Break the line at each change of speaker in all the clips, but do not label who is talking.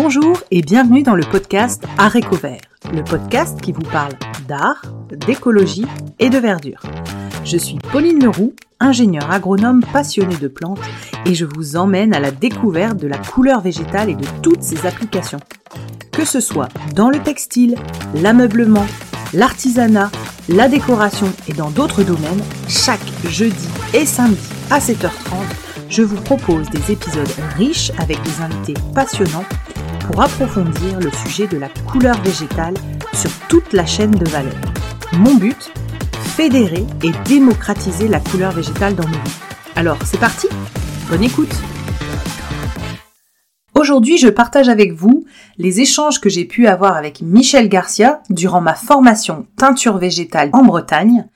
Bonjour et bienvenue dans le podcast Art Vert, le podcast qui vous parle d'art, d'écologie et de verdure. Je suis Pauline Leroux, ingénieure agronome passionnée de plantes et je vous emmène à la découverte de la couleur végétale et de toutes ses applications. Que ce soit dans le textile, l'ameublement, l'artisanat, la décoration et dans d'autres domaines, chaque jeudi et samedi à 7h30, je vous propose des épisodes riches avec des invités passionnants pour approfondir le sujet de la couleur végétale sur toute la chaîne de valeur. Mon but Fédérer et démocratiser la couleur végétale dans nos vies. Alors, c'est parti Bonne écoute Aujourd'hui, je partage avec vous les échanges que j'ai pu avoir avec Michel Garcia durant ma formation teinture végétale en Bretagne.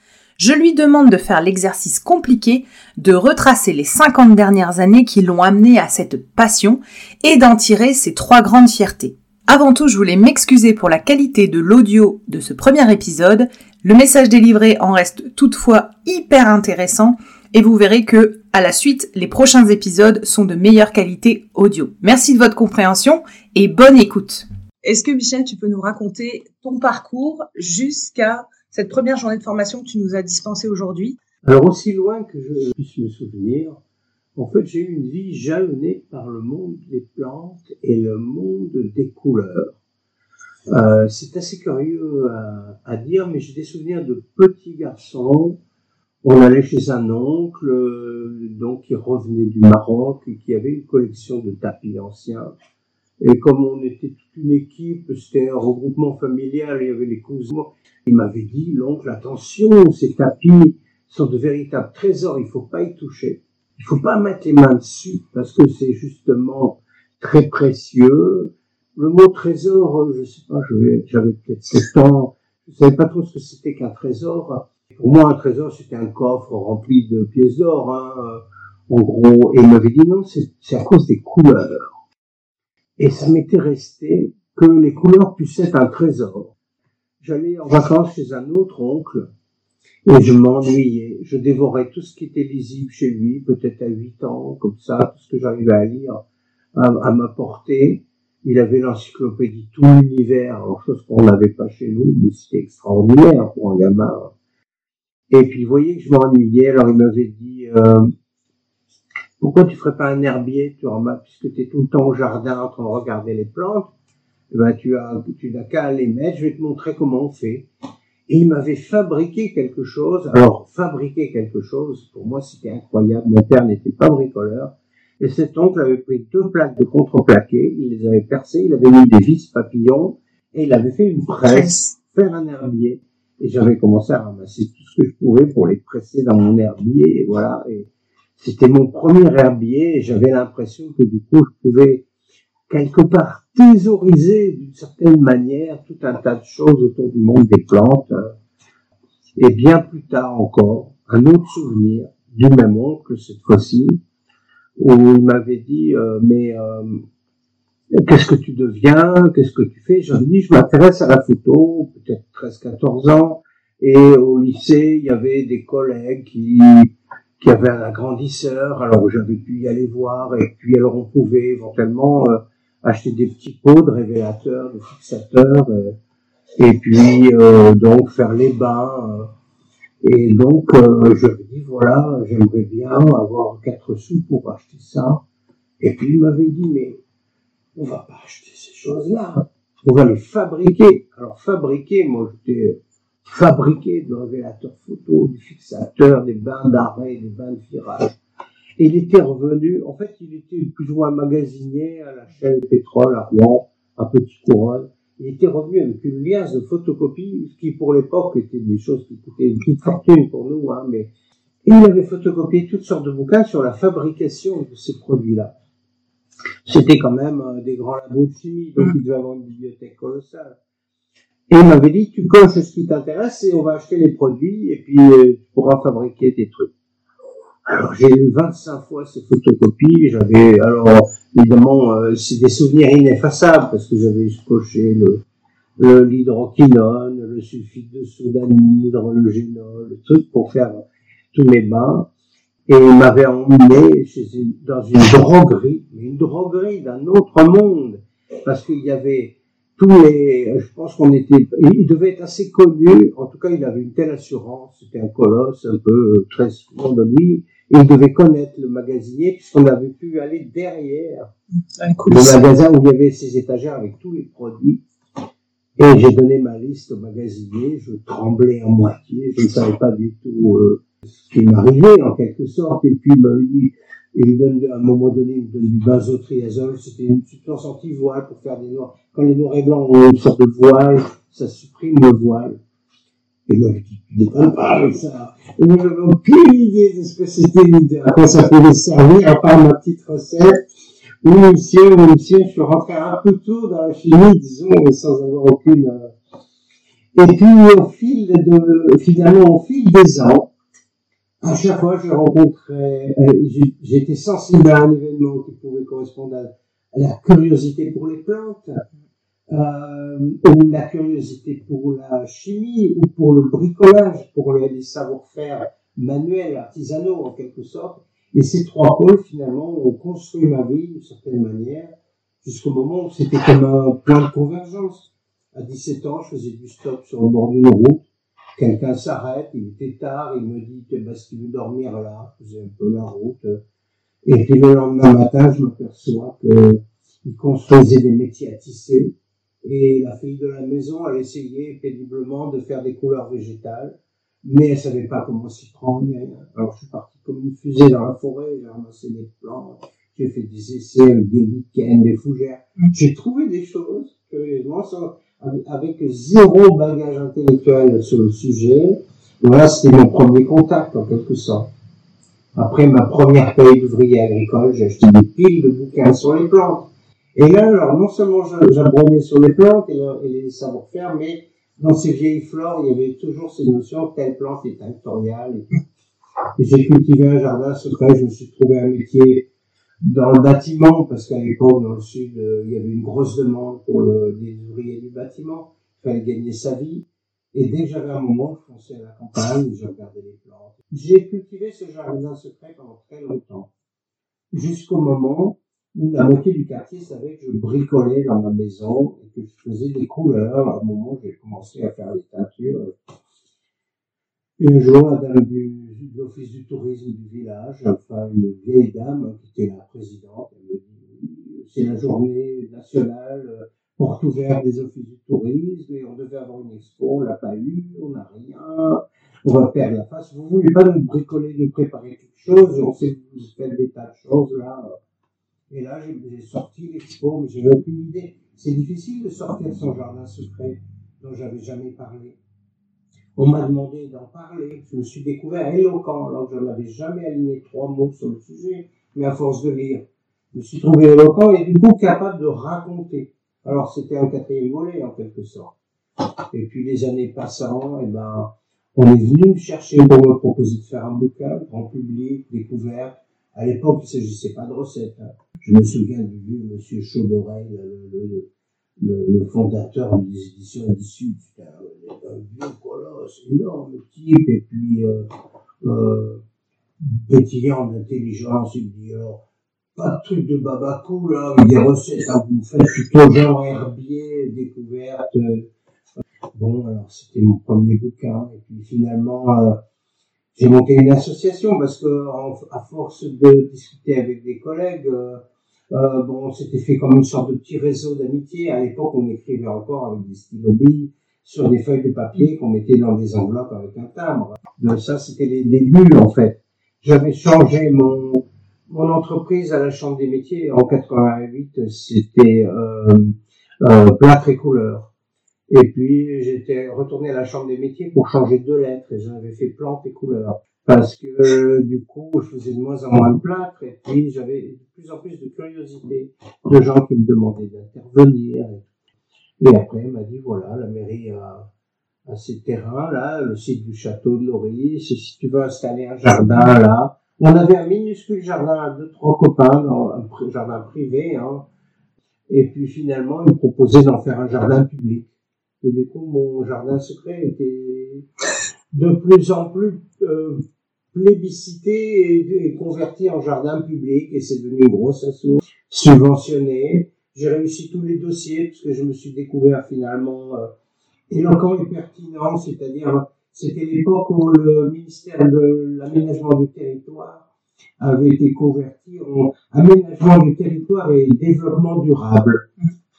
Je lui demande de faire l'exercice compliqué de retracer les 50 dernières années qui l'ont amené à cette passion et d'en tirer ses trois grandes fiertés. Avant tout, je voulais m'excuser pour la qualité de l'audio de ce premier épisode. Le message délivré en reste toutefois hyper intéressant et vous verrez que à la suite, les prochains épisodes sont de meilleure qualité audio. Merci de votre compréhension et bonne écoute. Est-ce que Michel, tu peux nous raconter ton parcours jusqu'à cette première journée de formation que tu nous as dispensée aujourd'hui
Alors aussi loin que je puisse me souvenir, en fait j'ai eu une vie jalonnée par le monde des plantes et le monde des couleurs. Euh, c'est assez curieux à, à, dire, mais j'ai des souvenirs de petits garçons on allait chez un oncle, euh, donc qui revenait du Maroc et qui avait une collection de tapis anciens. Et comme on était toute une équipe, c'était un regroupement familial, il y avait les cousins. Il m'avait dit, l'oncle, attention, ces tapis sont de véritables trésors, il faut pas y toucher. Il faut pas mettre les mains dessus parce que c'est justement très précieux. Le mot trésor, je sais pas, j'avais peut-être 7 ans, je savais pas trop ce que c'était qu'un trésor. Pour moi, un trésor, c'était un coffre rempli de pièces d'or, hein, en gros. Et il m'avait dit non, c'est à cause des couleurs. Et ça m'était resté que les couleurs puissent être un trésor. J'allais en vacances chez un autre oncle et je m'ennuyais. Je dévorais tout ce qui était lisible chez lui, peut-être à 8 ans, comme ça, tout ce que j'arrivais à lire, à, à m'apporter. Il avait l'encyclopédie tout l'univers, chose qu'on n'avait pas chez nous, mais c'était extraordinaire pour un gamin. Et puis, vous voyez que je m'ennuyais. Alors, il m'avait dit, euh, pourquoi tu ferais pas un herbier, tu puisque tu es tout le temps au jardin en train de regarder les plantes. Eh ben, tu as, tu n'as qu'à les mettre. Je vais te montrer comment on fait. Et il m'avait fabriqué quelque chose. Alors, fabriquer quelque chose, pour moi, c'était incroyable. Mon père n'était pas bricoleur. Et cet oncle avait pris deux plaques de contreplaqué, il les avait percées, il avait mis des vis papillons, et il avait fait une presse, faire un herbier. Et j'avais commencé à ramasser tout ce que je pouvais pour les presser dans mon herbier. Et voilà. Et c'était mon premier herbier. Et j'avais l'impression que du coup, je pouvais quelque part thésauriser d'une certaine manière tout un tas de choses autour du monde des plantes. Et bien plus tard encore, un autre souvenir du même oncle cette fois-ci, où il m'avait dit, euh, mais euh, qu'est-ce que tu deviens, qu'est-ce que tu fais? J'avais dit, je m'intéresse à la photo, peut-être 13-14 ans, et au lycée, il y avait des collègues qui, qui avaient un agrandisseur, alors j'avais pu y aller voir, et puis alors on pouvait éventuellement euh, acheter des petits pots de révélateurs, de fixateurs, euh, et puis euh, donc faire les bains. et donc je lui dit, voilà, j'aimerais bien avoir quatre sous pour acheter ça. Et puis il m'avait dit, mais on va pas acheter ces choses-là. On va les fabriquer. Alors fabriquer, moi j'étais fabriqué de révélateurs photo, du fixateur, des bains d'arrêt, des bains de virage. Et il était revenu, en fait, il était plus ou moins magasinier à la chaîne pétrole à Rouen, à Petit Couronne. Il était revenu avec une liasse de photocopies, ce qui pour l'époque était des choses qui coûtaient une petite fortune pour nous, hein, mais il avait photocopié toutes sortes de bouquins sur la fabrication de ces produits-là. C'était quand même euh, des grands labos de chimie, donc mmh. il devait avoir une bibliothèque colossale. Et il m'avait dit, tu coches ce qui t'intéresse et on va acheter les produits et puis euh, tu pourras fabriquer tes trucs. Alors j'ai eu 25 fois ces photocopies. J'avais alors évidemment euh, c'est des souvenirs ineffaçables parce que j'avais coché le l'hydroquinone, le, sulfite de sodanhydre, le génol, le truc pour faire tous mes bains et il m'avait emmené dans une droguerie, une droguerie d'un autre monde. parce qu'il y avait tous les, je pense qu'on était, il devait être assez connu, en tout cas il avait une telle assurance, c'était un colosse un peu très souvent de lui, et il devait connaître le magasinier puisqu'on avait pu aller derrière le magasin où il y avait ses étagères avec tous les produits. Et j'ai donné ma liste au magasinier, je tremblais à moitié, je ne savais pas du tout euh, ce qui m'arrivait en quelque sorte, et puis il m'avait dit, il me donne, à un moment donné, il me donne du basotriazole, c'était une substance anti-voile pour faire des noirs. Quand les noirs et blancs ont une sorte de voile, ça supprime le voile. Et moi, je dis, pas avec ça. Et moi, j'avais aucune idée de ce que c'était, à quoi ça pouvait servir, à part ma petite recette. Oui, monsieur, oui, monsieur, je suis rentré un peu tôt dans la chimie, disons, sans avoir aucune, euh. et puis, au fil de, finalement, au fil des ans, à chaque fois, je rencontrais, euh, j'étais sensible à un événement qui pouvait correspondre à, la curiosité pour les plantes, euh, ou la curiosité pour la chimie, ou pour le bricolage, pour les, savoir-faire manuels, artisanaux en quelque sorte. Et ces trois pôles, finalement, ont construit ma vie d'une certaine manière, jusqu'au moment où c'était comme un point de convergence. À 17 ans, je faisais du stop sur le bord d'une route Quelqu'un s'arrête, il était tard, il me dit, ben, si tu veux dormir là, j'ai un peu la route. Et puis le lendemain matin, je m'aperçois qu'il construisait des métiers à tisser. Et la fille de la maison, elle essayait péniblement de faire des couleurs végétales, mais elle savait pas comment s'y prendre. Alors je suis parti comme une fusée dans la forêt, j'ai ramassé des plantes, j'ai fait des essais avec des lichens, des fougères. Mm. J'ai trouvé des choses, curieusement, sans, avec zéro bagage intellectuel sur le sujet. Voilà, c'était mon premier contact en quelque sorte. Après ma première paye d'ouvrier agricole, j'ai acheté des piles de bouquins sur les plantes. Et là, alors, non seulement j'apprenais sur les plantes et, les savoir-faire, mais dans ces vieilles flores, il y avait toujours ces notions, telle plante est tinctoriale. Et, j'ai cultivé un jardin secret, je me suis trouvé un métier dans le bâtiment, parce qu'à l'époque, dans le sud, euh, il y avait une grosse demande pour le, les ouvriers du bâtiment. Il fallait gagner sa vie. Et dès que j'avais un moment, je fonçais à la campagne, je regardais les plantes. J'ai cultivé ce jardin secret pendant très longtemps. Jusqu'au moment où la moitié du quartier savait que je bricolais dans ma maison et que je faisais des couleurs. À un moment, j'ai commencé à faire des teintures. Et un jour, la dame du l'office du tourisme du village, enfin une vieille dame qui était la présidente, elle me dit c'est la journée nationale euh, porte ouverte des offices du tourisme et on devait avoir une expo, on l'a pas eu, on n'a rien, on va perdre la face. Vous voulez pas nous bricoler, nous préparer quelque chose? On sait que vous faites des tas de choses là. Et là, j'ai sorti l'expo, mais j'avais aucune idée. C'est difficile de sortir son jardin secret dont j'avais jamais parlé. On m'a demandé d'en parler. Je me suis découvert éloquent, alors que je n'avais jamais aligné trois mots sur le sujet, mais à force de lire, je me suis trouvé éloquent et du coup capable de raconter. Alors c'était un quatrième volet en quelque sorte. Et puis les années passant, eh ben, on est venu me chercher pour me proposer de faire un bouquin, grand public, découvert. À l'époque, il ne s'agissait pas de recettes. Hein. Je me souviens du vieux monsieur Chaud le, fondateur des éditions du Sud, c'était un, vieux colosse, énorme type, et puis euh, euh, pétillant d'intelligence, il dit alors, pas de truc de babacou là, des recettes, vous faites plutôt genre herbier, découverte. Bon, alors c'était mon premier bouquin, et puis finalement, euh, j'ai monté une association parce que à force de discuter avec des collègues, euh, euh, bon, c'était fait comme une sorte de petit réseau d'amitié. À l'époque, on écrivait encore avec des stylos billes sur des feuilles de papier qu'on mettait dans des enveloppes avec un timbre. Ça, c'était les débuts, en fait. J'avais changé mon, mon entreprise à la Chambre des métiers en 88. C'était euh, euh, plâtre et couleur. Et puis, j'étais retourné à la Chambre des métiers pour changer deux lettres. Et j'avais fait plante et couleur parce que du coup, je faisais de moins en moins de plâtre et puis j'avais de plus en plus de curiosité de gens qui me demandaient d'intervenir. Et après, m'a dit, voilà, la mairie a, ces terrains là, le site du château de Loris, si tu veux installer un jardin là. On avait un minuscule jardin à deux, trois copains, un jardin privé, hein. Et puis finalement, ils me proposaient d'en faire un jardin public. Et du coup, mon jardin secret était de plus en plus euh, plébiscité et, converti en jardin public et c'est devenu une grosse assaut subventionné j'ai réussi tous les dossiers parce que je me suis découvert finalement euh, éloquent et pertinent, c'est-à-dire c'était l'époque où le ministère de l'aménagement du territoire avait été converti en aménagement du territoire et développement durable.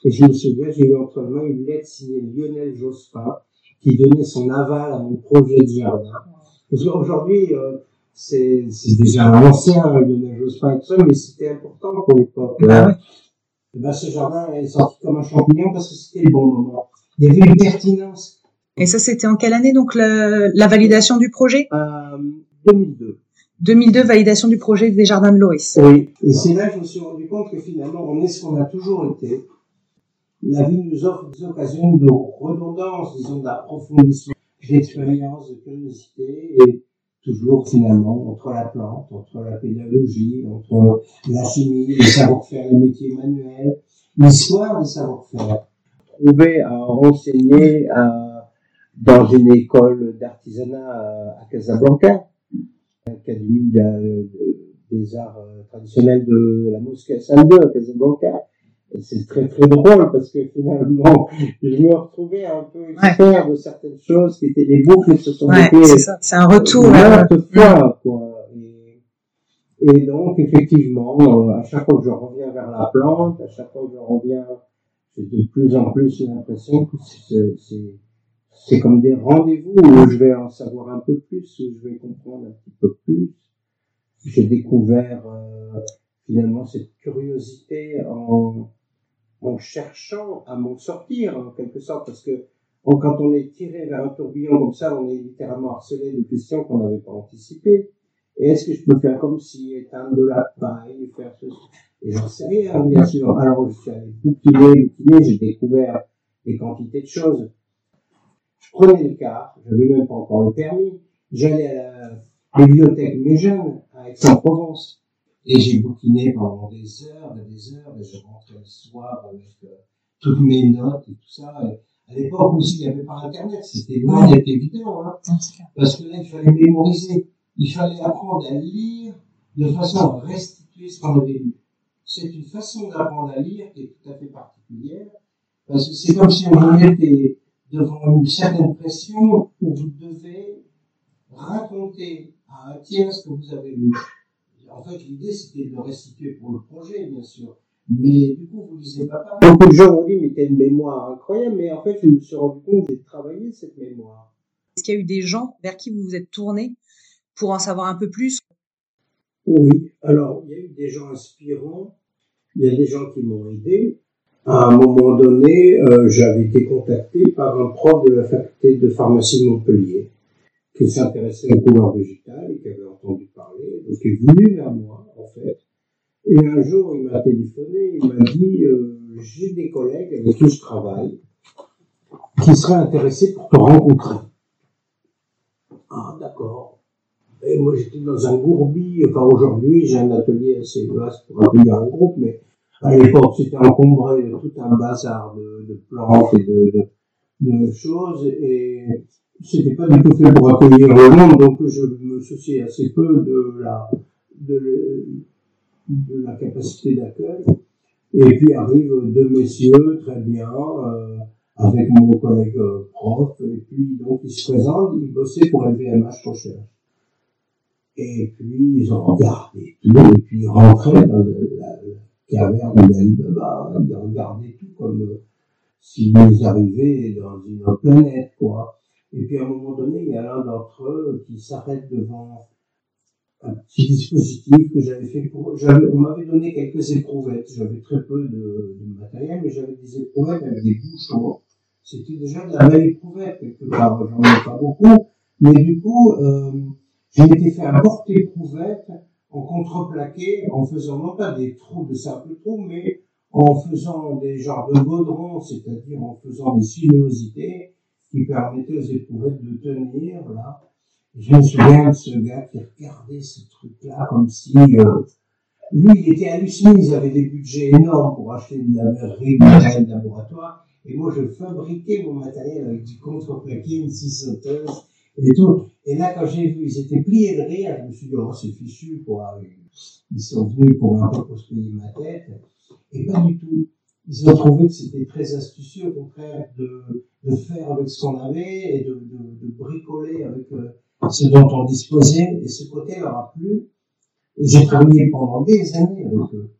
Et je me souviens, j'ai eu entre les mains une lettre signée Lionel Jospin qui donnait son aval à mon projet de jardin. Parce qu'aujourd'hui, euh, c'est déjà un ancien Lionel Jospin et tout ça, mais c'était important pour l'époque. Ah ouais. ben, ce jardin est sorti comme un champignon parce que c'était le bon moment. Il y avait une pertinence.
Et ça, c'était en quelle année, donc, la, la validation du projet?
Euh, 2002.
2002, validation du projet des jardins de Loris.
Oui, et c'est là que je me suis rendu compte que finalement, on est ce qu'on a toujours été. La vie nous offre des occasions de redondance, disons d'approfondissement, d'expérience, de curiosité, et toujours finalement entre la plante, entre la pédagogie, entre la chimie, les savoir-faire, les métiers manuels, l'histoire des savoir-faire. Trouver à enseigner à, dans une école d'artisanat à Casablanca, l'Académie des arts euh, traditionnels de la mosquée Saint-Deux à Casablanca. Et c'est très très drôle parce que finalement, je me retrouvais un peu expert de certaines choses qui étaient les boucles qui se sont
ouais, c'est ça, c'est un retour.
fois, quoi. Et, et, donc, effectivement, euh, à chaque fois que je reviens vers la plante, à chaque fois que je reviens, j'ai de plus en plus l'impression que c'est c'est comme des rendez-vous où je vais en savoir un peu plus, où je vais comprendre un petit peu plus. J'ai découvert euh, finalement cette curiosité en, en cherchant à m'en sortir en quelque sorte, parce que quand on est tiré vers un tourbillon comme ça, on est littéralement harcelé de questions qu'on n'avait pas anticipées. Et est-ce que je peux faire comme si éteindre de la paille, faire ceci Et j'en sais rien, bien sûr. Alors je suis allé bouquiner, bouquiner, j'ai découvert des quantités de choses je prenais le car, je n'avais même pas encore le permis, j'allais à la bibliothèque Méjeune à Aix-en-Provence. Et j'ai bouquiné pendant des heures et des heures, et je rentrais le soir avec euh, toutes mes notes et tout ça. Et à l'époque aussi, il n'y avait pas Internet, c'était loin d'être évident, hein, parce que là, il fallait mémoriser, il fallait apprendre à lire de façon à restituer ce qu'on avait lu. C'est une façon d'apprendre à lire qui est tout à fait particulière, parce que c'est comme si on mettait devant une certaine pression où vous devez raconter à un tiers ce que vous avez lu. En fait, l'idée, c'était de le restituer pour le projet, bien sûr. Mais du coup, vous lisez pas pareil. Beaucoup de gens m'ont dit, mais t'as une mémoire incroyable, mais en fait, je me suis rendu compte que j'ai travaillé cette mémoire.
Est-ce qu'il y a eu des gens vers qui vous vous êtes tourné pour en savoir un peu plus?
Oui, alors, il y a eu des gens inspirants, il y a des gens qui m'ont aidé, à un moment donné, euh, j'avais été contacté par un prof de la faculté de pharmacie de Montpellier qui s'intéressait aux couleurs végétales et qui avait entendu parler, donc est venu vers moi en fait. Et un jour, il m'a téléphoné, il m'a dit euh, j'ai des collègues avec qui je travaille qui seraient intéressés pour te rencontrer. Ah d'accord. Et moi j'étais dans un gourbi, enfin aujourd'hui j'ai un atelier assez vaste pour accueillir un groupe, mais à l'époque, c'était encombré de tout un bazar de, de plantes et de, de, de choses, et c'était pas du tout fait pour accueillir le monde, donc je me souciais assez peu de la, de, la capacité d'accueil. Et puis arrivent deux messieurs, très bien, euh, avec mon collègue euh, prof, et puis donc ils se présentent, ils bossaient pour LVMH Recherche. Et puis ils ont regardé tout, et puis ils rentraient dans la, caverne d'Alibaba, de regarder tout comme euh, s'ils arrivaient dans une planète, quoi. Et puis à un moment donné, il y a l'un d'entre eux qui s'arrête devant un petit dispositif que j'avais fait pour. On m'avait donné quelques éprouvettes. J'avais très peu de, matériel, mais j'avais des éprouvettes avec des bouchons. C'était déjà de la belle éprouvette quelque part. J'en ai pas beaucoup, mais du coup, euh, j'ai été fait un porte-éprouvette en contreplaqué, en faisant non pas des trous de simples trous, mais en faisant des genres de baudrons, c'est-à-dire en faisant des sinuosités qui permettaient aux éprouvettes de tenir, là. Je me souviens de ce gars qui regardait ce truc-là comme si, euh, lui, il était halluciné, ils avaient des budgets énormes pour acheter de la verrerie, du matériel de laboratoire, et moi, je fabriquais mon matériel avec du contreplaqué, une scie sauteuse, et tout. Et là, quand j'ai vu, ils étaient pliés de rire, je me suis dit, oh, c'est fichu, quoi. Ils sont venus pour un peu pour se payer ma tête. Et pas du tout. Ils ont trouvé que c'était très astucieux, au contraire, de, de faire avec ce qu'on avait et de, de, de bricoler avec euh, ce dont on disposait. Et ce côté leur a plu. Et j'ai travaillé pendant des années avec eux.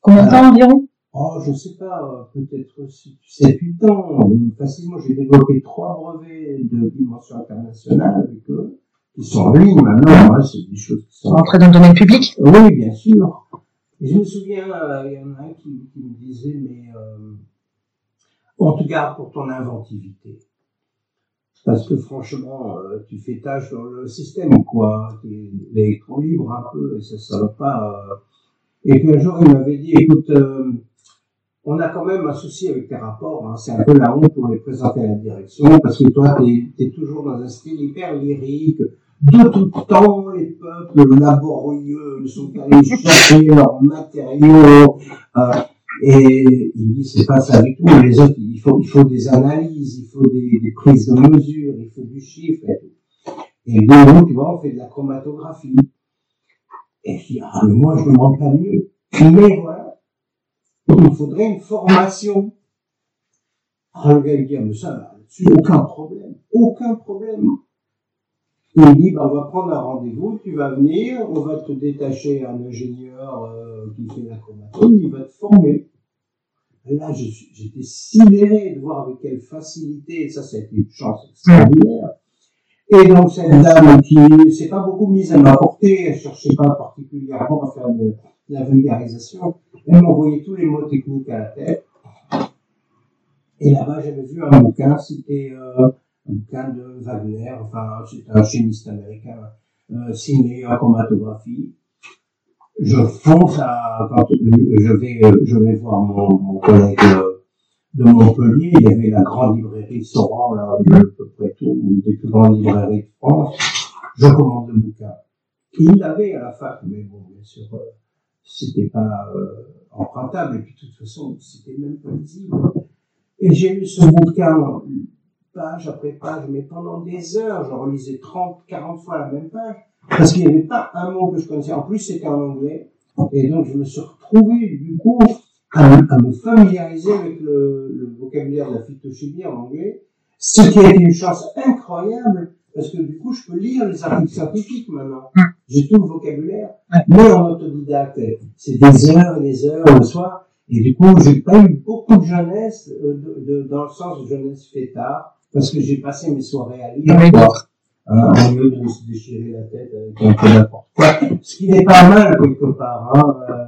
Combien de temps environ?
Oh, je sais pas, peut-être 7-8 ans. Facilement, j'ai développé trois brevets de dimension internationale avec eux, qui sont en ligne maintenant. Hein, c'est des choses qui sont...
Entrer dans le domaine public?
Oui, bien sûr. Je me souviens, euh, il y en a un qui, qui me disait, mais euh, on te garde pour ton inventivité. Parce que franchement, euh, tu fais tâche dans le système, quoi. Tu es l'électron libre un peu, et ça ne va pas. Et puis un jour, il m'avait dit, écoute, on a quand même un souci avec tes rapports. Hein. C'est un peu la honte pour les présenter à la direction, parce que toi, tu es, toujours dans un style hyper lyrique. De tout temps, les peuples laborieux sont allés chercher leurs matériaux. Euh, et il dit, c'est pas ça du tout. Les autres, il faut, il faut des analyses, il faut des, des prises de mesure, il faut du chiffre et tout. Et nous, tu vois, on fait de la chromatographie. Et je dis, ah, mais moi, je ne demande pas mieux. Mais voilà. Il faudrait une formation. Ah, le ah, mais ça, là-dessus, aucun problème. Aucun problème. Et il dit, bah, on va prendre un rendez-vous, tu vas venir, on va te détacher un ingénieur euh, qui fait la chromatographie, il va te former. Là, j'étais sidéré de voir avec quelle facilité, et ça, été une chance extraordinaire. Et donc, cette dame qui s'est pas beaucoup mise à m'apporter, elle cherchait pas particulièrement à faire de, la vulgarisation, elle m'envoyait tous les mots techniques à la tête. Et là-bas, j'avais vu un bouquin, c'était euh, bouquin de Wagner, enfin, c'est un chimiste américain, euh, ciné en chromatographie je fonce à, je vais, je vais voir mon, collègue euh, de Montpellier, il y avait la grande librairie Soran, là, à peu près tout, une des plus grandes librairies de France. Je commande le bouquin. Il l'avait à la fac, mais bon, bien sûr, euh, c'était pas euh, empruntable, et puis de toute façon, c'était même pas lisible. Et j'ai lu ce bouquin, page après page, mais pendant des heures, je relisais 30, 40 fois la même page parce qu'il n'y avait pas un mot que je connaissais. En plus, c'était en anglais. Et donc, je me suis retrouvé, du coup, à, me familiariser avec le, le, vocabulaire de la phytochimie en anglais, ce qui a été une chance incroyable, parce que du coup, je peux lire les articles scientifiques maintenant. Mm. J'ai tout le vocabulaire. Mais en autodidacte, c'est des heures et des heures le soir. Et du coup, j'ai pas eu beaucoup de jeunesse, euh, de, de, dans le sens de jeunesse fêtard, parce que j'ai passé mes soirées à lire hein, au lieu de se déchirer la tête avec un peu n'importe quoi. Ce qui n'est pas mal quelque part. Hein, euh,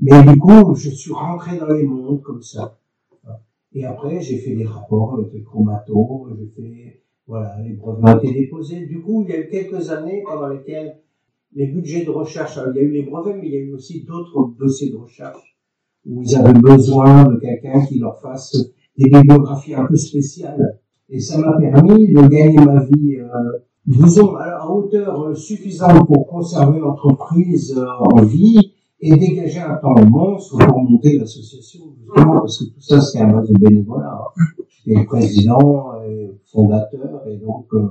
mais du coup, je suis rentré dans les mondes comme ça. Et après, j'ai fait des rapports avec les chromatos, j'ai fait, voilà, les brevets ont été déposés. Du coup, il y a eu quelques années pendant lesquelles les budgets de recherche, il y a eu les brevets, mais il y a eu aussi d'autres dossiers de recherche où ils avaient besoin de quelqu'un qui leur fasse des bibliographies un peu spéciales. Et ça m'a permis de gagner ma vie euh, disons, à hauteur euh, suffisante pour conserver l'entreprise euh, en vie et dégager un temps monstre pour monter l'association, justement, parce que tout ça, c'est un base de bénévolat. J'étais le président et fondateur, et donc, euh,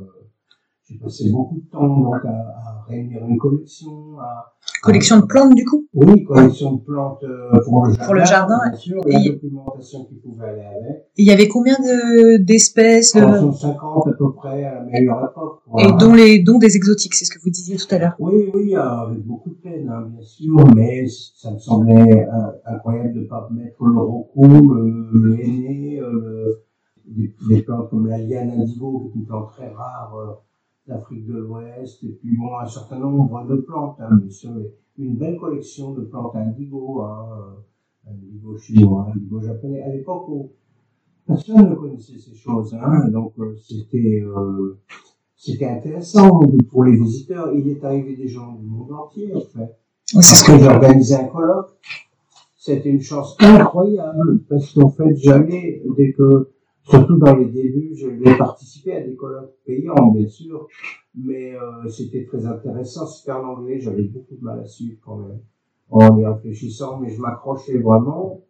j'ai passé beaucoup de temps donc, à, à réunir une collection, à
Collection de plantes, du coup
Oui, collection de plantes euh, pour le jardin.
Pour le jardin.
Bien sûr, la et documentation qui pouvait aller avec.
Il y avait combien d'espèces de,
150 à peu près à la meilleure époque.
Et dont, les, dont des exotiques, c'est ce que vous disiez tout à l'heure.
Oui, oui, avec beaucoup de peine, hein, bien sûr, mais ça me semblait euh, incroyable de ne pas mettre le rocou, le, le henné, euh, des, des, plantes comme la liane indigo, qui est une plante très rare. D'Afrique de l'Ouest, et puis bon, un certain nombre de plantes, hein, bien sûr, une belle collection de plantes indigo, hein, indigo chinois, indigo japonais, à l'époque où personne ne connaissait ces choses, hein, donc euh, c'était euh, c'était intéressant pour les visiteurs. Il est arrivé des gens du monde entier, en fait. Parce que j'ai organisé un colloque. C'était une chance incroyable, parce qu'en fait, j'allais, dès que Surtout dans les débuts, je vais participer à des colloques payants, bien sûr, mais euh, c'était très intéressant. C'était en anglais, j'avais beaucoup de mal à suivre quand même, en y réfléchissant, mais je m'accrochais vraiment.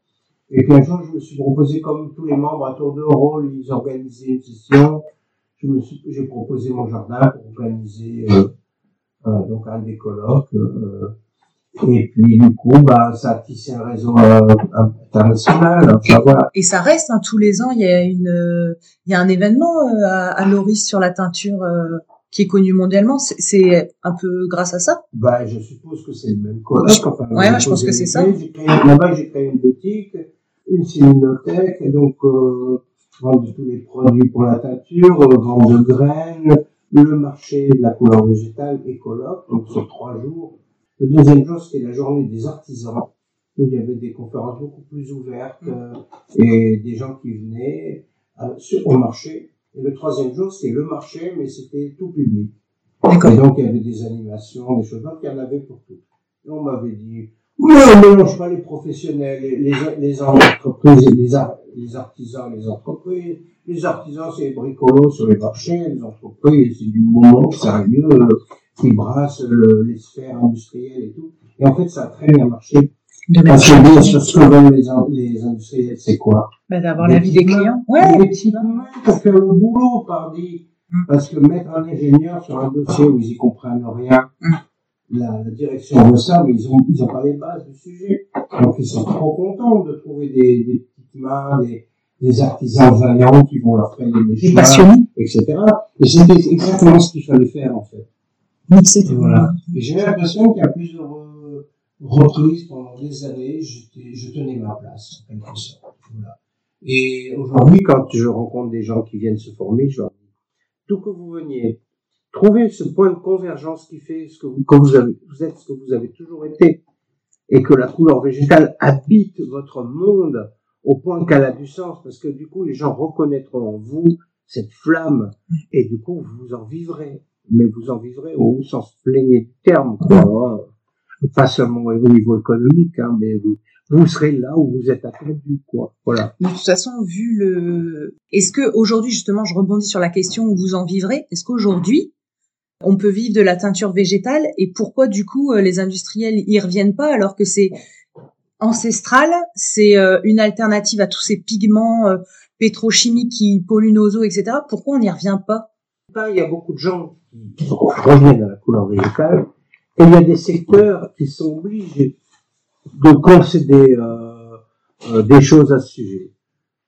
Et puis un jour, je me suis proposé, comme tous les membres à tour de rôle, ils organisaient une session. Je me suis, j'ai proposé mon jardin pour organiser euh, euh, donc un des colloques. Euh, Et puis du coup, bah, ça a tissé un réseau euh, international. Enfin, voilà.
Et ça reste hein, tous les ans, il y a une, il y a un événement euh, à, à Loris sur la teinture euh, qui est connu mondialement. C'est un peu grâce à ça?
Bah, je suppose que c'est le même colloque.
Enfin, ouais, je pense que c'est ça.
Là-bas, j'ai créé une boutique, une séminothèque, et donc euh, vendre tous les produits pour la teinture, vendre de graines, le marché de la couleur végétale et colloque, donc sur trois jours le deuxième jour, c'était la journée des artisans, où il y avait des conférences beaucoup plus ouvertes euh, et des gens qui venaient euh, au marché. Et le troisième jour, c'était le marché, mais c'était tout public. Et donc, il y avait des animations, des choses, donc il y en avait pour tout. Et on m'avait dit, oui, on ne mélange pas les professionnels, les, les, les entreprises, les, les artisans, les entreprises. Les artisans, c'est les bricolos sur les marchés, les entreprises, c'est du moment sérieux qui brasse les sphères industrielles et tout. Et en fait, ça a très bien marché. Parce que sûr, ce que veulent les, les industriels, c'est quoi?
Bah, D'avoir l'avis des clients.
Ouais. Effectivement, pour faire le boulot, pardi. Mm. Parce que mettre un ingénieur sur un dossier où ils y comprennent rien, mm. la, la, direction veut ça, mais ils ont, ils ont pas les bases du sujet. Donc ils sont trop contents de trouver des, des petites mains, des, des artisans vaillants qui vont leur faire des chemins, etc. Et c'était exactement ce qu'il fallait faire, en fait. Voilà. J'ai l'impression qu'à plusieurs reprises pendant des années, je tenais ma place. Et aujourd'hui, quand je rencontre des gens qui viennent se former, je leur dis, tout que vous veniez, trouver ce point de convergence qui fait ce que vous, vous êtes ce que vous avez toujours été, et que la couleur végétale habite votre monde au point qu'elle a du sens, parce que du coup, les gens reconnaîtront en vous cette flamme, et du coup, vous en vivrez mais vous en vivrez au sens plein du terme, quoi. Pas seulement au niveau économique, hein, mais vous, vous serez là où vous êtes attendu, quoi. Voilà.
de toute façon, vu le, est-ce que aujourd'hui, justement, je rebondis sur la question où vous en vivrez, est-ce qu'aujourd'hui, on peut vivre de la teinture végétale et pourquoi, du coup, euh, les industriels y reviennent pas alors que c'est ancestral, c'est euh, une alternative à tous ces pigments euh, pétrochimiques qui polluent nos eaux, etc. Pourquoi on n'y revient pas?
Il y a beaucoup de gens qui reviennent à la couleur végétale, et il y a des secteurs qui sont obligés de concéder euh, euh, des choses à ce sujet.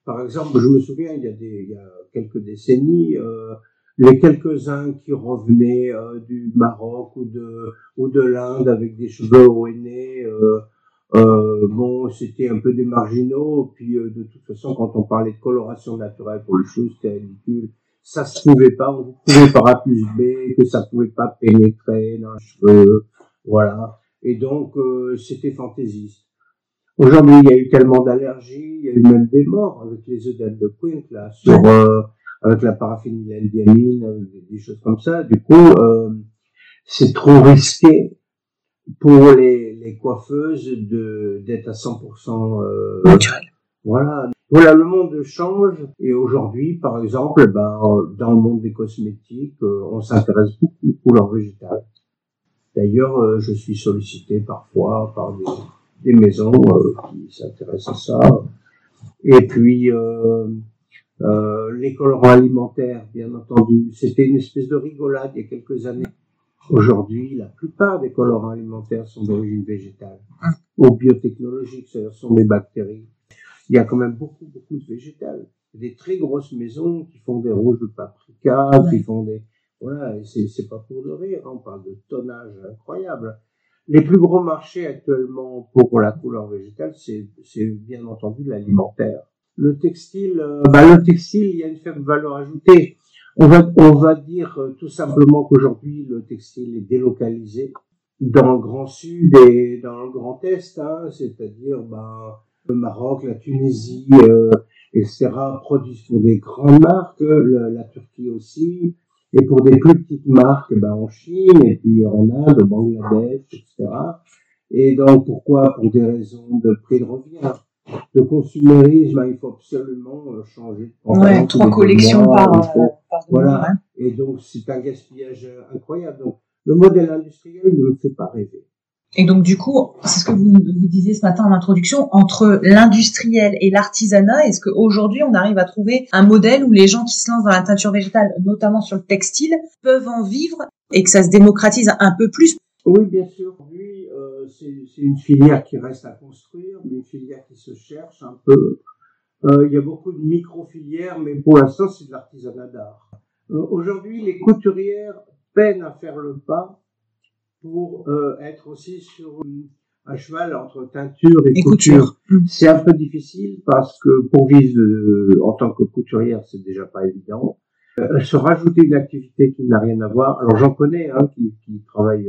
Par exemple, je me souviens, il y a, quelques décennies, euh, les quelques-uns qui revenaient du Maroc ou de, l'Inde avec des cheveux au nez, bon, c'était un peu des marginaux, puis de toute façon, quand on parlait de coloration naturelle pour les choses, c'était ridicule ça se pouvait pas, on pouvait par A plus B, que ça pouvait pas pénétrer dans les cheveux, voilà. Et donc, euh, c'était fantaisiste. Aujourd'hui, il y a eu tellement d'allergies, il y a eu même des morts avec les œdèmes de Quint, là, sur, euh, avec la paraphénylendiamine, avec des, choses comme ça. Du coup, euh, c'est trop risqué pour les, les coiffeuses de d'être à 100% euh,
naturel.
Voilà. Voilà, le monde change et aujourd'hui, par exemple, ben, dans le monde des cosmétiques, euh, on s'intéresse beaucoup aux couleurs végétales. D'ailleurs, euh, je suis sollicité parfois par des, maisons euh, qui s'intéressent à ça. Et puis, les colorants alimentaires, bien entendu, c'était une espèce de rigolade il y a quelques années. Aujourd'hui, la plupart des colorants alimentaires sont d'origine végétale ou biotechnologique, ce sont des bactéries il y a quand même beaucoup, beaucoup de végétal. Des très grosses maisons qui font des rouges de paprika, qui font des, voilà, c'est, pas pour de rire, hein, on parle de tonnage incroyable. Les plus gros marchés actuellement pour la couleur végétale, c'est, c'est bien entendu l'alimentaire. Le textile, euh, bah, le textile, il y a une faible valeur ajoutée. On va, on va dire euh, tout simplement qu'aujourd'hui, le textile est délocalisé dans le Grand Sud et dans le Grand Est, hein, c'est-à-dire, bah, le Maroc, la Tunisie, euh, etc., produisent pour des grandes marques, la Turquie aussi, et pour des plus petites marques, ben, en Chine, et puis en Inde, au Bangladesh, etc. Et donc, pourquoi? Pour des raisons de prix de revient, de consumérisme, il faut absolument euh, changer
de Ouais, trois collections par,
euh, par Voilà. Et donc, c'est un gaspillage incroyable. Donc, le modèle industriel ne me fait pas rêver.
Et donc du coup, c'est ce que vous, disiez ce matin en introduction, entre l'industriel et l'artisanat, est-ce qu'aujourd'hui on arrive à trouver un modèle où les gens qui se lancent dans la teinture végétale, notamment sur le textile, peuvent en vivre et que ça se démocratise un peu plus?
Oui, bien sûr. Lui, euh, c'est une filière qui reste à construire, mais une filière qui se cherche un peu. Euh, il y a beaucoup de micro-filières, mais pour l'instant, c'est de l'artisanat d'art. Euh, Aujourd'hui, les couturières peinent à faire le pas pour euh, être aussi sur un cheval entre teinture et, couture. Mmh. C'est un peu difficile parce que pour vivre euh, en tant que couturière, c'est déjà pas évident. Euh, se rajouter une activité qui n'a rien à voir. Alors j'en connais hein, qui, qui travaillent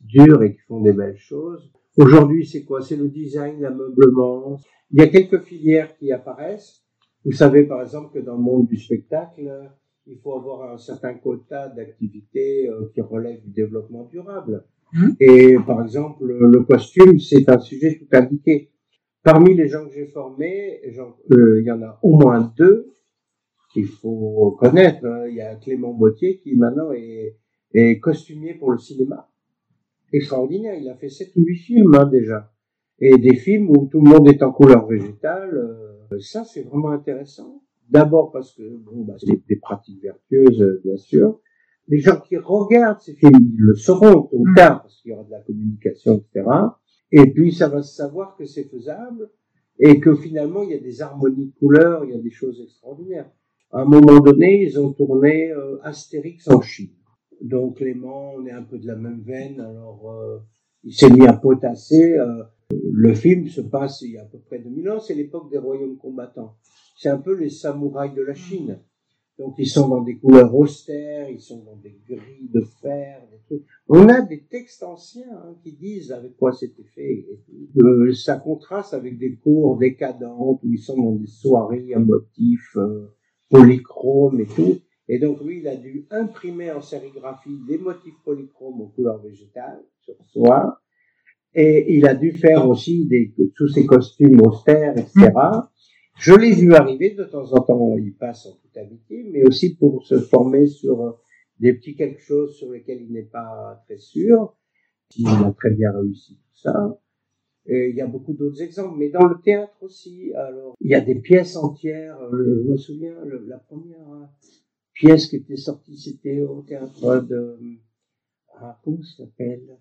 dur et qui font des belles choses. Aujourd'hui, c'est quoi? C'est le design, l'ameublement. Il y a quelques filières qui apparaissent. Vous savez, par exemple, que dans le monde du spectacle, il faut avoir un certain quota d'activités euh, qui relèvent du développement durable. Mmh. Et par exemple, le costume, c'est un sujet tout indiqué. Parmi les gens que j'ai formés, euh, il y en a au moins deux qu'il faut connaître. Hein. Il y a Clément Bautier qui maintenant est, est, costumier pour le cinéma. Extraordinaire, il a fait sept ou huit films hein, déjà. Et des films où tout le monde est en couleur végétale. Euh, ça, c'est vraiment intéressant. D'abord parce que bon, bah, c'est des pratiques vertueuses, bien sûr. Les gens qui regardent ces films, ils le sauront tôt ou mm. tard, parce qu'il y aura de la communication, etc. Et puis, ça va se savoir que c'est faisable et que finalement, il y a des harmonies de couleurs, il y a des choses extraordinaires. À un moment donné, ils ont tourné euh, Astérix en Chine. Donc Clément, on est un peu de la même veine. Alors, euh, il s'est mis à potasser. Euh, le film se passe il y a à peu près 2000 ans. C'est l'époque des royaumes combattants. C'est un peu les samouraïs de la Chine. Donc ils sont dans des couleurs austères, ils sont dans des grilles de fer, des trucs. On a des textes anciens hein, qui disent avec quoi c'était fait. Euh, ça contraste avec des cours décadentes où ils sont dans des soirées à motifs euh, polychromes et tout. Et donc lui, il a dû imprimer en sérigraphie des motifs polychromes aux couleurs végétales sur soi. Et il a dû faire aussi tous ces costumes austères, etc. Je l'ai vu arriver de temps en temps, il passe en toute amitié, mais aussi pour se former sur euh, des petits quelque chose sur lesquels il n'est pas très sûr. Il a très bien réussi tout ça. Et il y a beaucoup d'autres exemples, mais dans le théâtre aussi. Alors, il y a des pièces entières. Euh, je me souviens, la première hein, pièce qui était sortie, c'était au théâtre de, ah, comment ça s'appelle?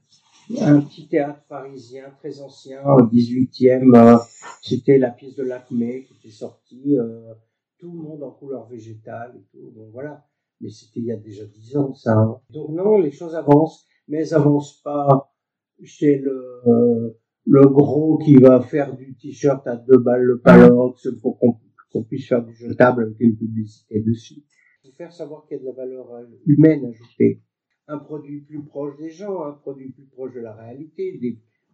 Un petit théâtre parisien très ancien, au 18e. Euh, c'était la pièce de Lacmé qui était sortie. Euh, tout le monde en couleur végétale et tout. Donc voilà. Mais c'était il y a déjà dix ans, ça. Hein. Donc non, les choses avancent, mais elles avancent pas chez le, euh, le gros qui va faire du t-shirt à deux balles le palox pour qu'on puisse faire du jetable avec une publicité dessus. Il faut faire savoir qu'il y a de la valeur humaine ajoutée un produit plus proche des gens, un produit plus proche de la réalité,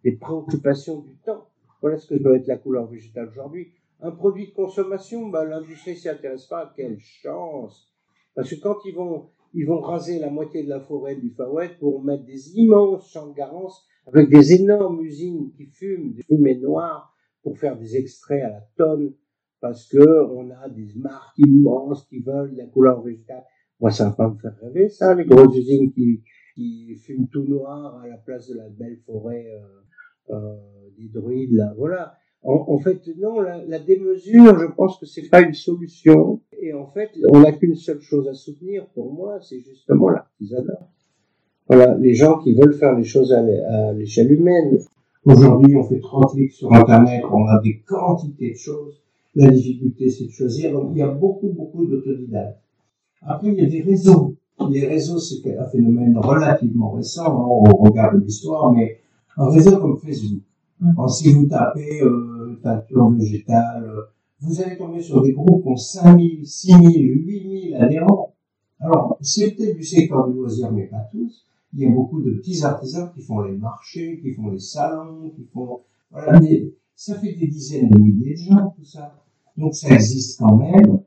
des, préoccupations du temps. Voilà ce que doit être la couleur végétale aujourd'hui. Un produit de consommation, bah, l'industrie s'y intéresse pas. Quelle chance Parce que quand ils vont, ils vont raser la moitié de la forêt du Far West pour mettre des immenses champs de garance avec des énormes usines qui fument, des fumées noires pour faire des extraits à la tonne, parce que on a des marques immenses qui veulent la couleur végétale. Moi, ça va pas me faire rêver, ça, les grosses usines qui, qui fument tout noir à la place de la belle forêt euh, euh, des druides, là. Voilà. En, fait, non, la, la, démesure, je pense que c'est pas une solution. Et en fait, on n'a qu'une seule chose à soutenir pour moi, c'est justement l'artisanat. Voilà, les gens qui veulent faire les choses à l'échelle humaine. Aujourd'hui, on fait 30 clics sur Internet, on a des quantités de choses. La difficulté, c'est de choisir. Donc, il y a beaucoup, beaucoup d'autodidactes. Après, il y a des réseaux. Les réseaux, c'est un phénomène relativement récent, hein, on regarde l'histoire, mais un réseau comme Facebook. Mm. si vous tapez euh, teinture végétale, euh, vous allez tomber sur des groupes qui ont 5000, 6000, 8000 adhérents. Alors, c'est peut-être du secteur du loisir, mais pas tous. Il y a beaucoup de petits artisans qui font les marchés, qui font les salons, qui font... Voilà, mais ça fait des dizaines de milliers de gens, tout ça. Donc, ça existe quand même.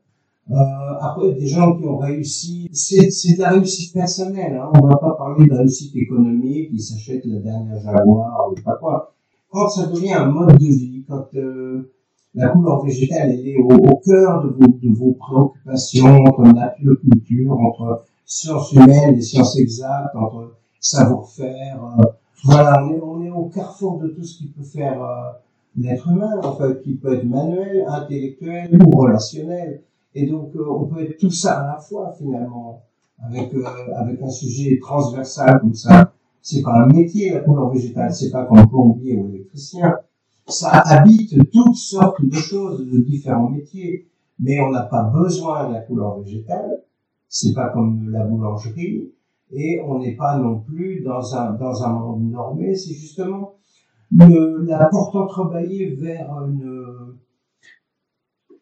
Euh, après, des gens qui ont réussi, c'est de la réussite personnelle. Hein. On va pas parler de réussite économique, ils s'achètent la dernière Jaguar ou pas quoi. Quand ça devient un mode de vie, quand euh, la couleur végétale elle est au, au cœur de vos, de vos préoccupations entre nature, culture, entre sciences humaines et sciences exactes, entre savoir-faire. Euh, voilà, on est, on est au carrefour de tout ce qui peut faire euh, l'être humain, en fait, qui peut être manuel, intellectuel ou relationnel. Et donc, euh, on peut être tout ça à la fois, finalement, avec, euh, avec un sujet transversal comme ça, c'est pas un métier la couleur végétale, c'est pas comme plombier ou électricien. Ça habite toutes sortes de choses, de différents métiers, mais on n'a pas besoin de la couleur végétale. C'est pas comme la boulangerie, et on n'est pas non plus dans un dans un monde normé. C'est justement le, la porte entrebâillée vers une,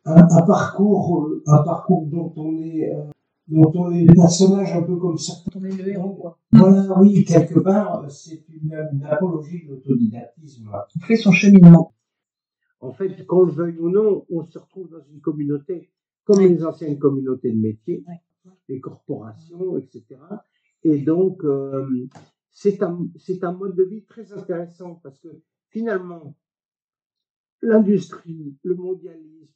un, un, parcours un parcours dont on est euh, dont on est le personnage un peu comme ça.
On est le héros, quoi.
Voilà, oui, quelque part, c'est une, une, apologie de l'autodidactisme.
On fait son cheminement.
En fait, qu'on le veuille ou non, on se retrouve dans une communauté, comme les anciennes communautés de métiers, les corporations, etc. Et donc, euh, c'est un, c'est un mode de vie très intéressant parce que finalement, l'industrie, le mondialisme,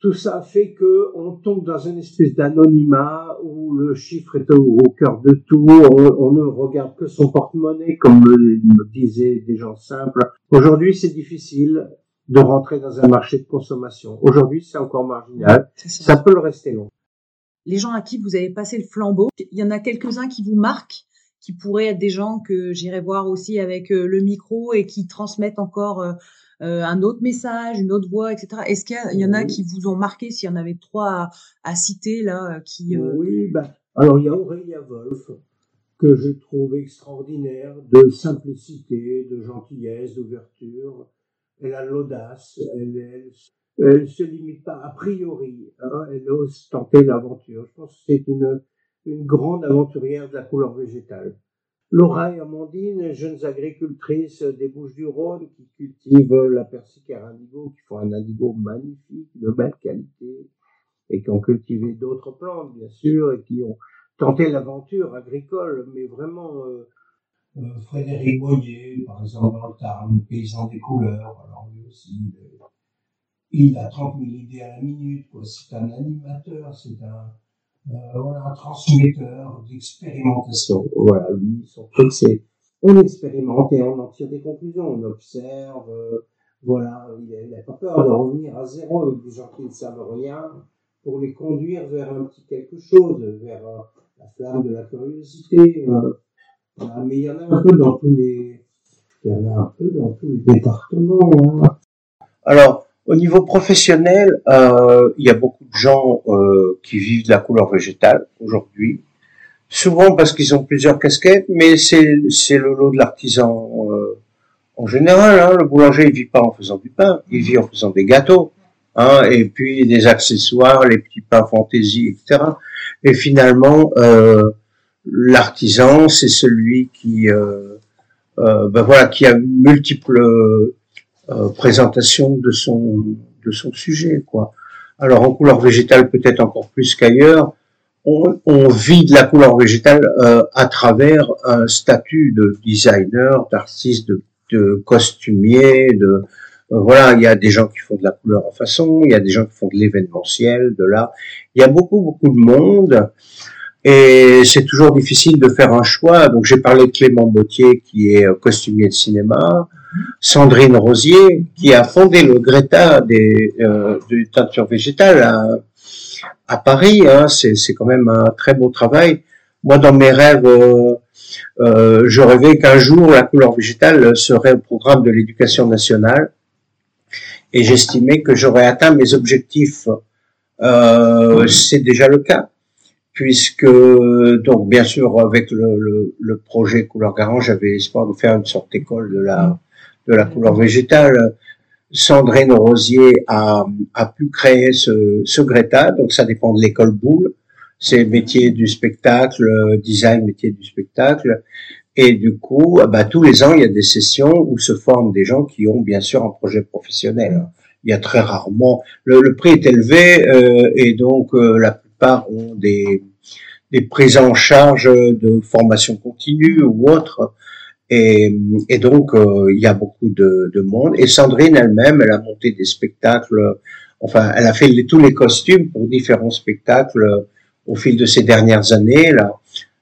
tout ça fait que on tombe dans une espèce d'anonymat où le chiffre est au, cœur de tout, on, ne regarde que son porte-monnaie comme me disaient des gens simples. Aujourd'hui, c'est difficile de rentrer dans un marché de consommation. Aujourd'hui, c'est encore marginal. Ça. ça peut le rester long.
Les gens à qui vous avez passé le flambeau, il y en a quelques-uns qui vous marquent, qui pourraient être des gens que j'irai voir aussi avec euh, le micro et qui transmettent encore euh, un autre message, une autre voix, etc. Est-ce qu'il y, en a qui vous ont marqué, s'il y en avait trois à, citer là, euh, qui
euh, Oui, ben, alors il y a Aurélia Wolf que je trouve extraordinaire de simplicité, de gentillesse, d'ouverture. Elle a l'audace, elle, elle, se limite pas a priori, hein, elle ose tenter l'aventure. Je pense que c'est une, une grande aventurière de la couleur végétale. Laura et Amandine, jeunes agricultrices des Bouches-du-Rhône qui cultivent la persicare indigo, qui font un indigo magnifique, de belle qualité, et qui ont cultivé d'autres plantes, bien sûr, et qui ont tenté l'aventure agricole, mais vraiment... Euh, euh, Frédéric Boyer, par exemple, dans le Tarn, paysan des couleurs, alors lui aussi, il a 30 000 idées à la minute, quoi. C'est un animateur, c'est un voilà, un transmetteur d'expérimentation. Voilà, lui, son truc, c'est on expérimente et on en tire des conclusions, on observe, euh, voilà, il n'a pas peur de revenir à zéro avec des gens qui ne savent rien pour les conduire vers un petit quelque chose, vers euh, la flamme de la curiosité. voilà, mais il y en a un peu dans tous les, il y en a un peu dans tous les départements. Hein. Alors, au niveau professionnel, euh, il y a beaucoup de gens euh, qui vivent de la couleur végétale aujourd'hui, souvent parce qu'ils ont plusieurs casquettes, mais c'est le lot de l'artisan euh, en général. Hein. Le boulanger il vit pas en faisant du pain, il vit en faisant des gâteaux, hein, et puis des accessoires, les petits pains fantaisie, etc. Et finalement, euh, l'artisan, c'est celui qui euh, euh, ben voilà, qui a multiples euh, présentation de son de son sujet quoi. Alors en couleur végétale peut-être encore plus qu'ailleurs, on, on, vit de la couleur végétale euh, à travers un statut de designer, d'artiste, de, de, costumier, de euh, voilà, il y a des gens qui font de la couleur en façon, il y a des gens qui font de l'événementiel, de l'art. Il y a beaucoup beaucoup de monde et c'est toujours difficile de faire un choix. Donc j'ai parlé de Clément Bautier qui est costumier de cinéma. Sandrine Rosier, qui a fondé le Greta des, euh, de teinture végétale à, à Paris. Hein, c'est quand même un très beau travail. Moi, dans mes rêves, euh, euh, je rêvais qu'un jour la couleur végétale serait au programme de l'éducation nationale, et j'estimais que j'aurais atteint mes objectifs. Euh, c'est déjà le cas puisque donc bien sûr avec le, le, le projet Couleur Garant, j'avais espoir de faire une sorte d'école de la de la couleur végétale. Sandrine Rosier a, a pu créer ce, ce Greta, donc ça dépend de l'école Boule. C'est métier du spectacle, design métier du spectacle. Et du coup, bah, tous les ans, il y a des sessions où se forment des gens qui ont bien sûr un projet professionnel. Il y a très rarement, le, le prix est élevé euh, et donc euh, la plupart ont des, des prises en charge de formation continue ou autre. Et, et donc, euh, il y a beaucoup de, de, monde. Et Sandrine elle-même, elle a monté des spectacles, enfin, elle a fait tous les costumes pour différents spectacles au fil de ces dernières années. là.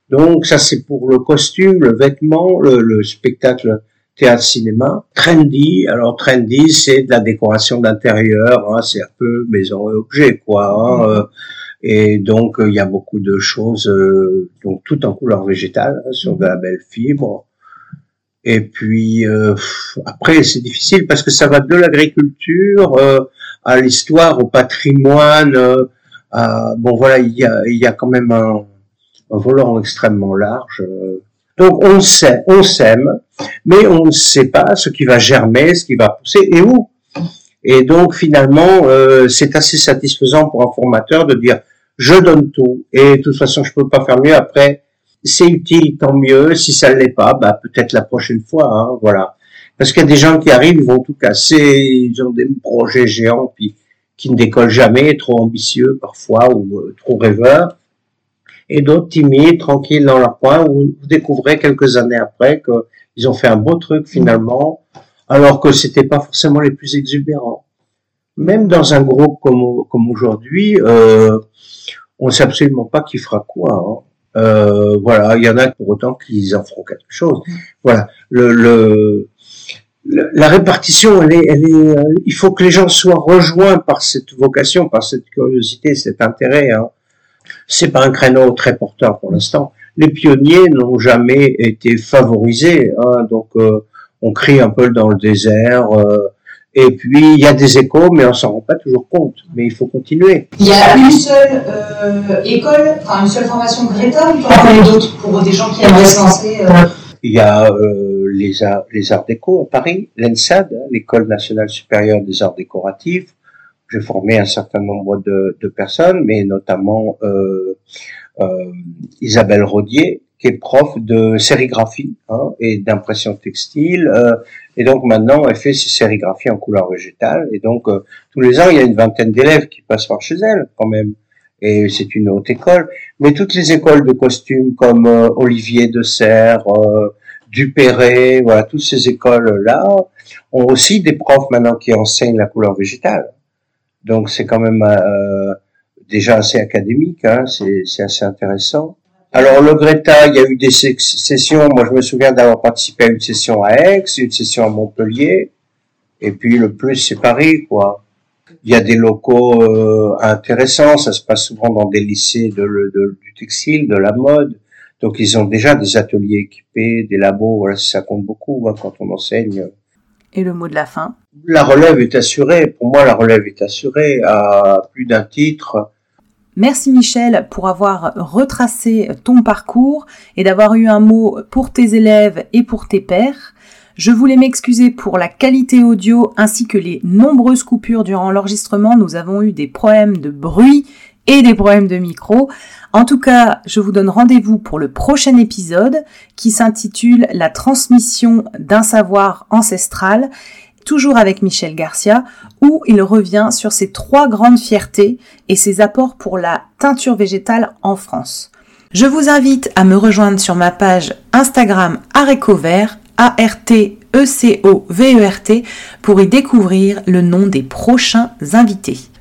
Donc, ça, c'est pour le costume, le vêtement, le, le spectacle théâtre-cinéma. Trendy, alors trendy, c'est de la décoration d'intérieur, hein, c'est un peu maison et objet, quoi. Hein, Et donc, il y a beaucoup de choses, donc tout en couleur végétale, hein, sur de la belle fibre. Et puis après, c'est difficile parce que ça va de l'agriculture à l'histoire, au patrimoine. bon voilà, il y a, il y a quand même un, un volant extrêmement large. Donc on sait, on sème, mais on ne sait pas ce qui va germer, ce qui va pousser et où. Et donc finalement, euh, c'est assez satisfaisant pour un formateur de dire je donne tout et de toute façon je peux pas faire mieux. Après, c'est utile, tant mieux. Si ça ne l'est pas, bah peut-être la prochaine fois. Hein, voilà. Parce qu'il y a des gens qui arrivent, ils vont tout casser, ils ont des projets géants puis qui ne décollent jamais, trop ambitieux parfois ou euh, trop rêveurs et d'autres timides, tranquilles dans leur coin, où vous découvrez quelques années après qu'ils ont fait un beau truc finalement, alors que c'était pas forcément les plus exubérants. Même dans un groupe comme, comme aujourd'hui, euh, on sait absolument pas qui fera quoi. Hein. Euh, voilà, il y en a pour autant qu'ils en feront quelque chose. Voilà, le, le la répartition, elle est, elle est, euh, il faut que les gens soient rejoints par cette vocation, par cette curiosité, cet intérêt. Hein c'est pas un créneau très porteur pour l'instant. Les pionniers n'ont jamais été favorisés, hein, donc euh, on crie un peu dans le désert. Euh, et puis il y a des échos, mais on s'en rend pas toujours compte. Mais il faut continuer.
Il y a une seule euh, école, enfin une seule formation Greta, ou il y en a d'autres pour des gens qui aimeraient se lancer
Il y a les arts, les arts déco à Paris, l'ENSAD, hein, l'école nationale supérieure des arts décoratifs j'ai formé un certain nombre de, de personnes, mais notamment euh, euh, Isabelle Rodier, qui est prof de sérigraphie hein, et d'impression textile. Euh, et donc maintenant, elle fait ses sérigraphies en couleur végétale. Et donc euh, tous les ans, il y a une vingtaine d'élèves qui passent par chez elle quand même. Et c'est une haute école. Mais toutes les écoles de costumes comme euh, Olivier de Serres, Dupéré, voilà, toutes ces écoles-là ont aussi des profs maintenant qui enseignent la couleur végétale. Donc c'est quand même euh, déjà assez académique, hein, c'est assez intéressant. Alors le Greta, il y a eu des sessions, moi je me souviens d'avoir participé à une session à Aix, une session à Montpellier, et puis le plus c'est Paris, quoi. Il y a des locaux euh, intéressants, ça se passe souvent dans des lycées de, de, du textile, de la mode. Donc ils ont déjà des ateliers équipés, des labos, voilà, ça compte beaucoup hein, quand on enseigne.
Et le mot de la fin?
La relève est assurée. Pour moi, la relève est assurée à plus d'un titre.
Merci Michel pour avoir retracé ton parcours et d'avoir eu un mot pour tes élèves et pour tes pairs. Je voulais m'excuser pour la qualité audio ainsi que les nombreuses coupures durant l'enregistrement. Nous avons eu des problèmes de bruit et des problèmes de micro. En tout cas, je vous donne rendez-vous pour le prochain épisode qui s'intitule La transmission d'un savoir ancestral, toujours avec Michel Garcia, où il revient sur ses trois grandes fiertés et ses apports pour la teinture végétale en France. Je vous invite à me rejoindre sur ma page Instagram Arécovert, A-R-T-E-C-O-V-E-R-T, pour y découvrir le nom des prochains invités.